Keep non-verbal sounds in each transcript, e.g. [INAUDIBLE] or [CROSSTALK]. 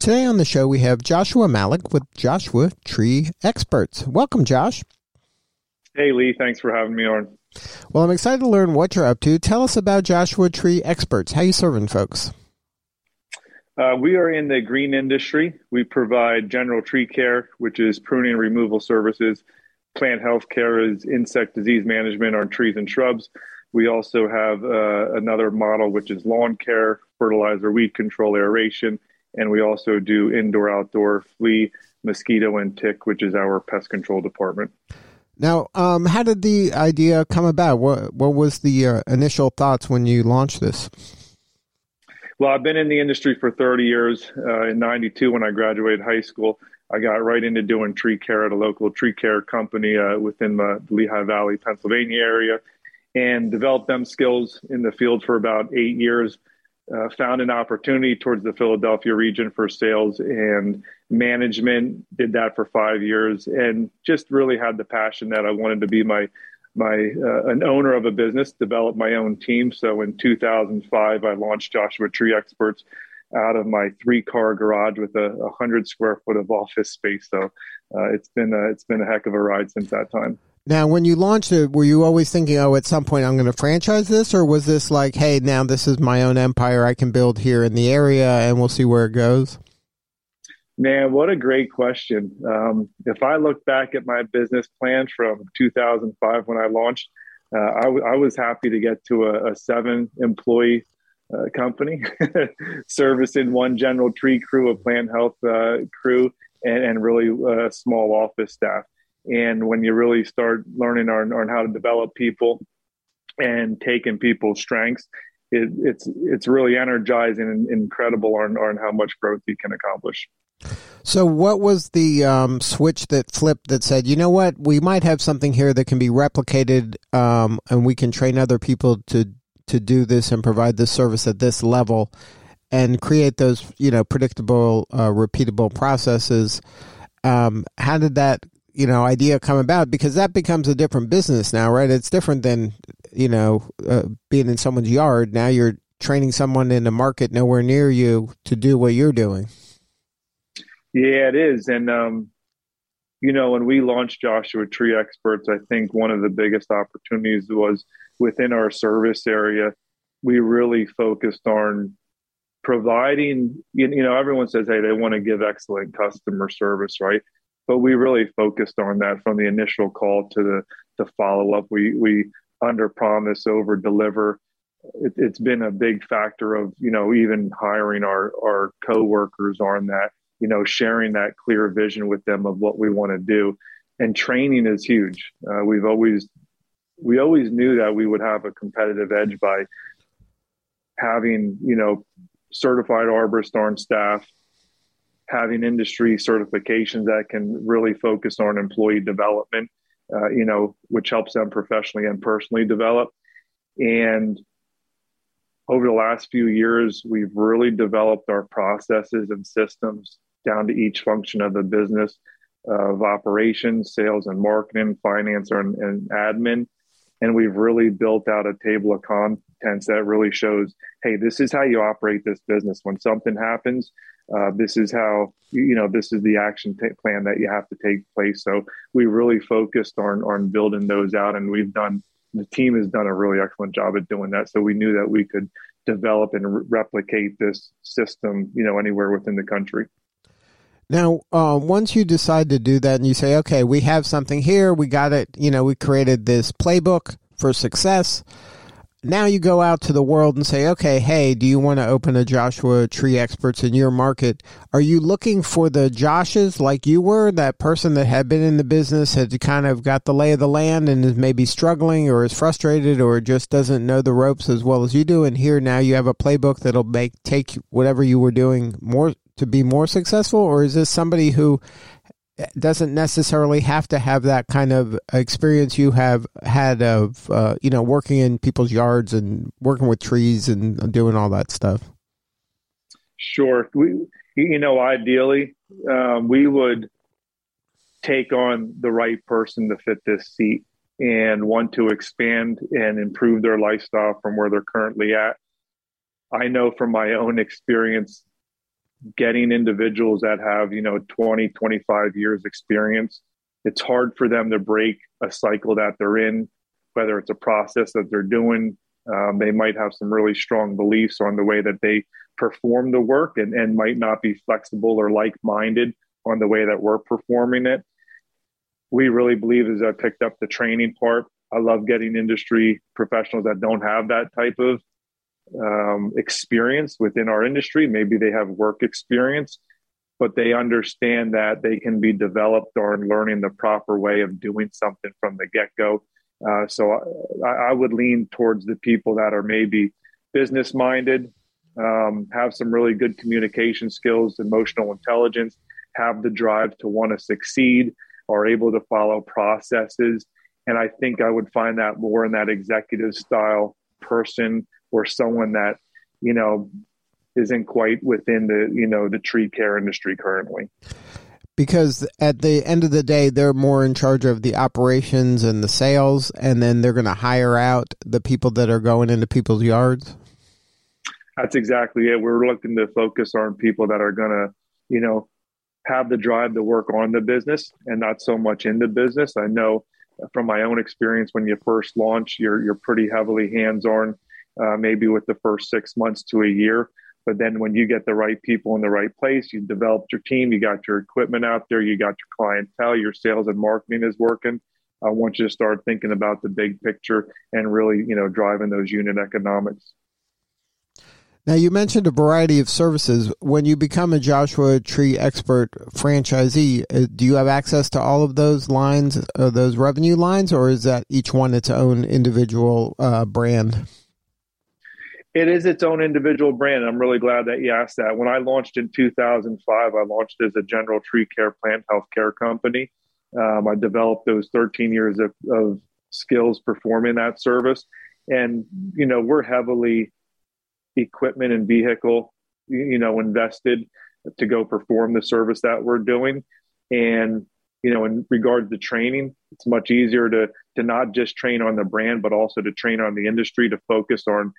Today on the show, we have Joshua Malik with Joshua Tree Experts. Welcome, Josh. Hey, Lee. Thanks for having me on. Well, I'm excited to learn what you're up to. Tell us about Joshua Tree Experts. How you serving folks? Uh, we are in the green industry. We provide general tree care, which is pruning and removal services. Plant health care is insect disease management on trees and shrubs. We also have uh, another model, which is lawn care, fertilizer, weed control, aeration, and we also do indoor outdoor flea, mosquito, and tick, which is our pest control department. Now, um, how did the idea come about? What what was the uh, initial thoughts when you launched this? Well, I've been in the industry for 30 years. Uh, in 92, when I graduated high school, I got right into doing tree care at a local tree care company uh, within the Lehigh Valley, Pennsylvania area and developed them skills in the field for about eight years. Uh, found an opportunity towards the Philadelphia region for sales and management. Did that for five years, and just really had the passion that I wanted to be my my uh, an owner of a business, develop my own team. So in 2005, I launched Joshua Tree Experts out of my three car garage with a, a hundred square foot of office space. So uh, it's been a, it's been a heck of a ride since that time. Now, when you launched it, were you always thinking, oh, at some point I'm going to franchise this? Or was this like, hey, now this is my own empire I can build here in the area and we'll see where it goes? Man, what a great question. Um, if I look back at my business plan from 2005 when I launched, uh, I, w- I was happy to get to a, a seven employee uh, company, [LAUGHS] servicing one general tree crew, a plant health uh, crew, and, and really a uh, small office staff. And when you really start learning on, on how to develop people and taking people's strengths, it, it's it's really energizing and incredible on, on how much growth you can accomplish. So, what was the um, switch that flipped that said, you know what, we might have something here that can be replicated, um, and we can train other people to to do this and provide this service at this level, and create those you know predictable, uh, repeatable processes. Um, how did that you know idea come about because that becomes a different business now right? It's different than you know uh, being in someone's yard. Now you're training someone in a market nowhere near you to do what you're doing. Yeah it is. And um you know when we launched joshua tree experts i think one of the biggest opportunities was within our service area. We really focused on providing you know everyone says hey they want to give excellent customer service right but we really focused on that from the initial call to the the follow up. We we under promise, over deliver. It, has been a big factor of you know even hiring our our coworkers on that. You know, sharing that clear vision with them of what we want to do, and training is huge. Uh, we've always we always knew that we would have a competitive edge by having you know certified arborist on staff having industry certifications that can really focus on employee development, uh, you know, which helps them professionally and personally develop. And over the last few years, we've really developed our processes and systems down to each function of the business of operations, sales and marketing, finance and, and admin. And we've really built out a table of contents that really shows, hey, this is how you operate this business. When something happens, uh, this is how you know this is the action t- plan that you have to take place. So we really focused on on building those out and we've done the team has done a really excellent job at doing that. So we knew that we could develop and re- replicate this system you know anywhere within the country now uh, once you decide to do that and you say okay we have something here we got it you know we created this playbook for success now you go out to the world and say, okay, hey, do you want to open a Joshua Tree Experts in your market? Are you looking for the Joshes like you were, that person that had been in the business, had kind of got the lay of the land and is maybe struggling or is frustrated or just doesn't know the ropes as well as you do? And here now you have a playbook that'll make take whatever you were doing more to be more successful, or is this somebody who doesn't necessarily have to have that kind of experience you have had of uh, you know working in people's yards and working with trees and doing all that stuff? Sure. We you know ideally um, we would take on the right person to fit this seat and want to expand and improve their lifestyle from where they're currently at. I know from my own experience getting individuals that have, you know, 20, 25 years experience, it's hard for them to break a cycle that they're in, whether it's a process that they're doing. Um, they might have some really strong beliefs on the way that they perform the work and, and might not be flexible or like minded on the way that we're performing it. We really believe as I picked up the training part, I love getting industry professionals that don't have that type of um, experience within our industry. Maybe they have work experience, but they understand that they can be developed on learning the proper way of doing something from the get go. Uh, so I, I, would lean towards the people that are maybe business minded, um, have some really good communication skills, emotional intelligence, have the drive to want to succeed, are able to follow processes. And I think I would find that more in that executive style person or someone that you know isn't quite within the you know the tree care industry currently. Because at the end of the day they're more in charge of the operations and the sales and then they're going to hire out the people that are going into people's yards? That's exactly it. We're looking to focus on people that are going to you know have the drive to work on the business and not so much in the business. I know from my own experience when you first launch you're you're pretty heavily hands on uh, maybe with the first six months to a year. But then when you get the right people in the right place, you developed your team, you got your equipment out there, you got your clientele, your sales and marketing is working. I want you to start thinking about the big picture and really, you know, driving those unit economics. Now, you mentioned a variety of services. When you become a Joshua Tree Expert franchisee, uh, do you have access to all of those lines, uh, those revenue lines, or is that each one its own individual uh, brand? It is its own individual brand. I'm really glad that you asked that. When I launched in 2005, I launched as a general tree care plant healthcare company. Um, I developed those 13 years of, of skills performing that service. And, you know, we're heavily equipment and vehicle, you know, invested to go perform the service that we're doing. And, you know, in regard to training, it's much easier to, to not just train on the brand, but also to train on the industry to focus on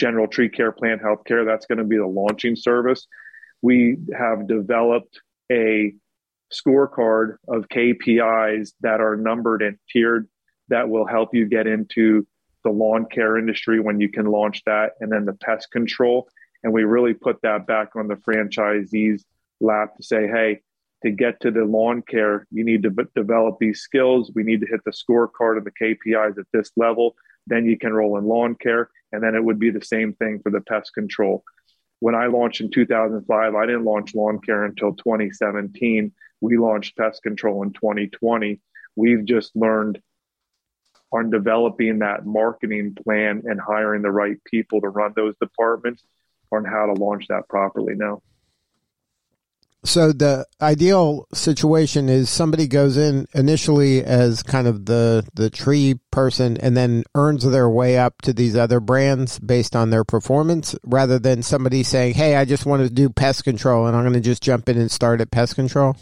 General Tree Care Plant Healthcare. That's going to be the launching service. We have developed a scorecard of KPIs that are numbered and tiered that will help you get into the lawn care industry when you can launch that, and then the pest control. And we really put that back on the franchisees' lap to say, hey, to get to the lawn care, you need to develop these skills. We need to hit the scorecard of the KPIs at this level. Then you can roll in lawn care. And then it would be the same thing for the pest control. When I launched in 2005, I didn't launch lawn care until 2017. We launched pest control in 2020. We've just learned on developing that marketing plan and hiring the right people to run those departments on how to launch that properly now. So the ideal situation is somebody goes in initially as kind of the the tree person and then earns their way up to these other brands based on their performance rather than somebody saying, "Hey, I just want to do pest control and I'm going to just jump in and start at pest control."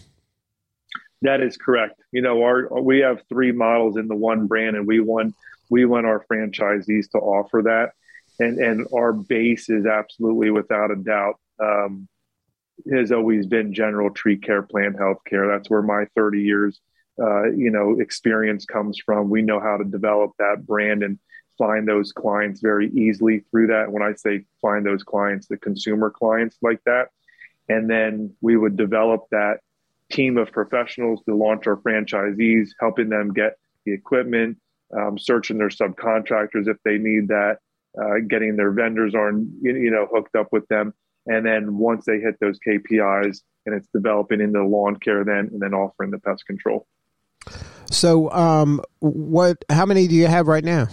That is correct. You know, our we have three models in the one brand and we want we want our franchisees to offer that and and our base is absolutely without a doubt um, has always been general tree care plant healthcare. That's where my 30 years, uh, you know, experience comes from. We know how to develop that brand and find those clients very easily through that. When I say find those clients, the consumer clients like that, and then we would develop that team of professionals to launch our franchisees, helping them get the equipment, um, searching their subcontractors if they need that, uh, getting their vendors on, you know, hooked up with them and then once they hit those KPIs and it's developing into lawn care then and then offering the pest control. So um what how many do you have right now?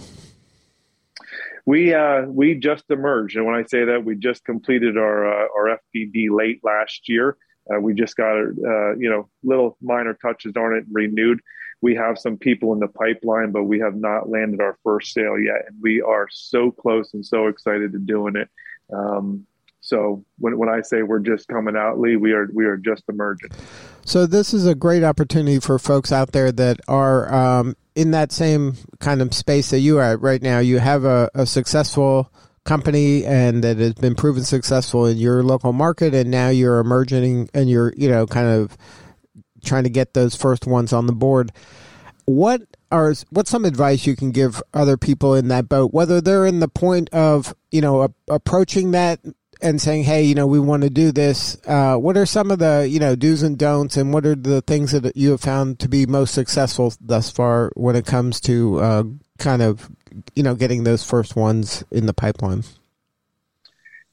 We uh, we just emerged, and when I say that, we just completed our uh, our FDD late last year. Uh, we just got uh, you know little minor touches on it renewed. We have some people in the pipeline, but we have not landed our first sale yet, and we are so close and so excited to doing it. Um, so when, when I say we're just coming out, Lee, we are we are just emerging. So this is a great opportunity for folks out there that are um, in that same kind of space that you are at right now. You have a, a successful company and that has been proven successful in your local market, and now you're emerging and you're you know kind of trying to get those first ones on the board. What are what's some advice you can give other people in that boat, whether they're in the point of you know a, approaching that and saying, "Hey, you know, we want to do this." Uh, what are some of the you know do's and don'ts, and what are the things that you have found to be most successful thus far when it comes to uh, kind of you know getting those first ones in the pipeline?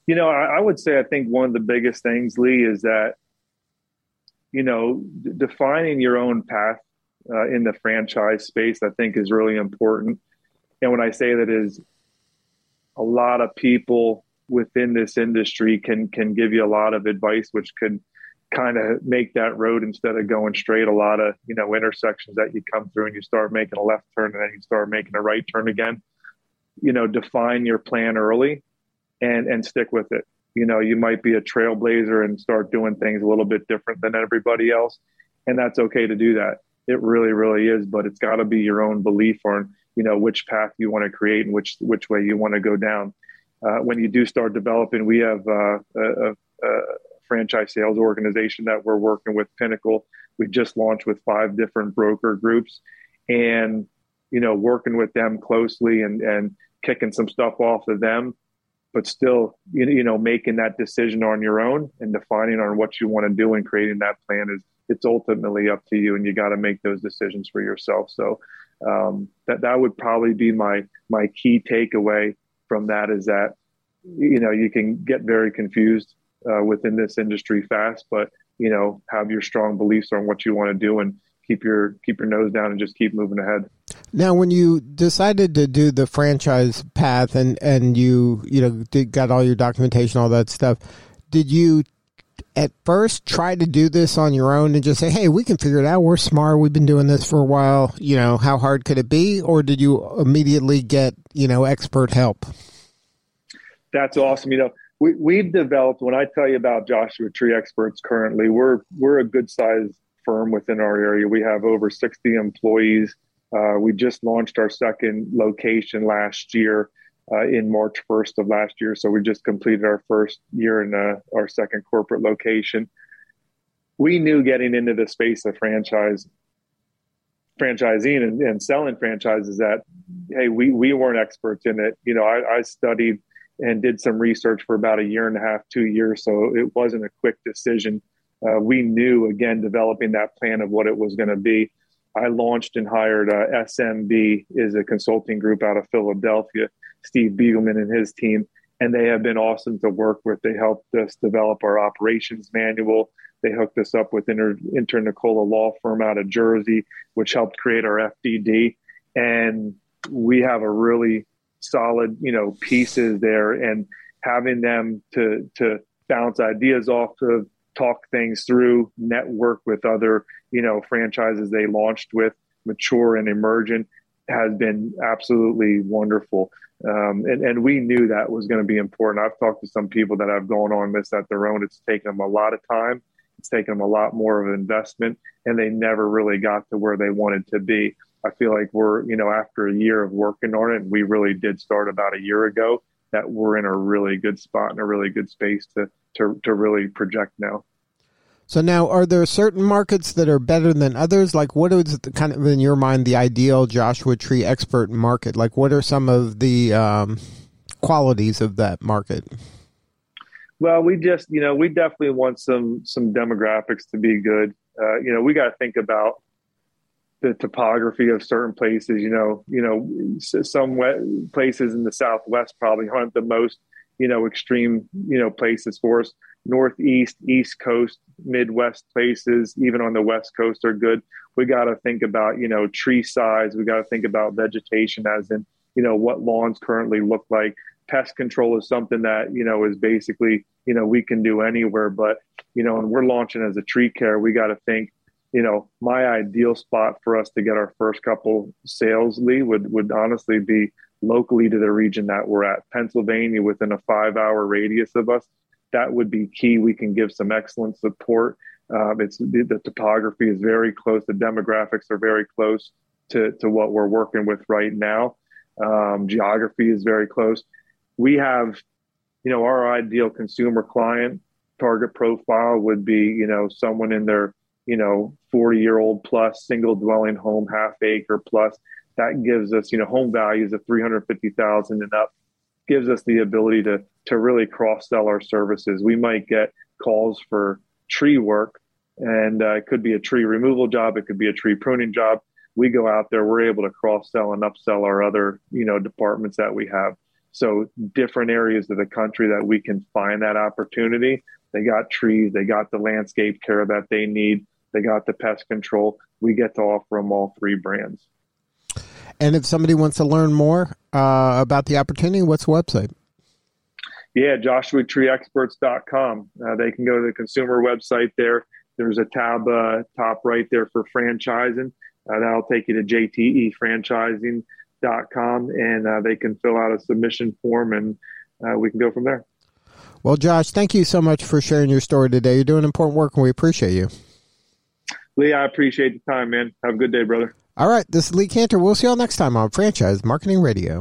You know, I, I would say I think one of the biggest things, Lee, is that you know d- defining your own path uh, in the franchise space. I think is really important, and when I say that is a lot of people within this industry can can give you a lot of advice, which could kind of make that road instead of going straight. A lot of you know intersections that you come through and you start making a left turn and then you start making a right turn again. You know, define your plan early, and and stick with it. You know, you might be a trailblazer and start doing things a little bit different than everybody else, and that's okay to do that. It really, really is, but it's got to be your own belief on you know which path you want to create and which which way you want to go down uh, when you do start developing, we have uh, a, a, franchise sales organization that we're working with, Pinnacle. We just launched with five different broker groups, and you know, working with them closely and and kicking some stuff off of them, but still, you you know, making that decision on your own and defining on what you want to do and creating that plan is it's ultimately up to you, and you got to make those decisions for yourself. So. Um, that that would probably be my my key takeaway from that is that you know you can get very confused uh, within this industry fast, but you know have your strong beliefs on what you want to do and keep your keep your nose down and just keep moving ahead. Now, when you decided to do the franchise path and and you you know did, got all your documentation, all that stuff, did you at first try to do this on your own and just say, "Hey, we can figure it out. We're smart. We've been doing this for a while. You know, how hard could it be?" Or did you immediately get you know expert help? That's awesome. You know, we we've developed. When I tell you about Joshua Tree Experts, currently we're we're a good sized firm within our area. We have over sixty employees. Uh, we just launched our second location last year uh, in March 1st of last year. So we just completed our first year in uh, our second corporate location. We knew getting into the space of franchise, franchising and, and selling franchises that, hey, we, we weren't experts in it. You know, I, I studied and did some research for about a year and a half, two years. So it wasn't a quick decision. Uh, we knew, again, developing that plan of what it was going to be. I launched and hired uh, SMB is a consulting group out of Philadelphia Steve Beagelman and his team, and they have been awesome to work with. They helped us develop our operations manual. They hooked us up with Inter, Internicola Law Firm out of Jersey, which helped create our FDD. And we have a really solid, you know, pieces there, and having them to to bounce ideas off of, talk things through, network with other, you know, franchises they launched with, mature and emergent, has been absolutely wonderful. Um, and, and we knew that was going to be important. I've talked to some people that have gone on this at their own. It's taken them a lot of time. It's taken them a lot more of an investment, and they never really got to where they wanted to be. I feel like we're, you know, after a year of working on it, and we really did start about a year ago, that we're in a really good spot and a really good space to to to really project now. So now, are there certain markets that are better than others? Like, what is the, kind of in your mind the ideal Joshua Tree expert market? Like, what are some of the um, qualities of that market? Well, we just, you know, we definitely want some some demographics to be good. Uh, you know, we got to think about the topography of certain places. You know, you know, some places in the Southwest probably aren't the most, you know, extreme, you know, places for us northeast, east coast, midwest places, even on the west coast are good. We got to think about, you know, tree size. We got to think about vegetation as in, you know, what lawns currently look like. Pest control is something that, you know, is basically, you know, we can do anywhere. But, you know, and we're launching as a tree care, we got to think, you know, my ideal spot for us to get our first couple sales, Lee, would, would honestly be locally to the region that we're at. Pennsylvania, within a five hour radius of us, that would be key. We can give some excellent support. Um, it's the, topography is very close. The demographics are very close to, to what we're working with right now. Um, geography is very close. We have, you know, our ideal consumer client target profile would be, you know, someone in their, you know, 40 year old plus single dwelling home, half acre plus. That gives us, you know, home values of 350,000 and up gives us the ability to to really cross sell our services. We might get calls for tree work, and uh, it could be a tree removal job, it could be a tree pruning job. We go out there, we're able to cross sell and upsell our other you know departments that we have. So different areas of the country that we can find that opportunity. They got trees, they got the landscape care that they need, they got the pest control. We get to offer them all three brands. And if somebody wants to learn more uh, about the opportunity, what's the website? Yeah, joshuatreeexperts.com. Uh, they can go to the consumer website there. There's a tab uh, top right there for franchising. Uh, that'll take you to jtefranchising.com and uh, they can fill out a submission form and uh, we can go from there. Well, Josh, thank you so much for sharing your story today. You're doing important work and we appreciate you. Lee, I appreciate the time, man. Have a good day, brother. All right, this is Lee Kantor. We'll see y'all next time on Franchise Marketing Radio.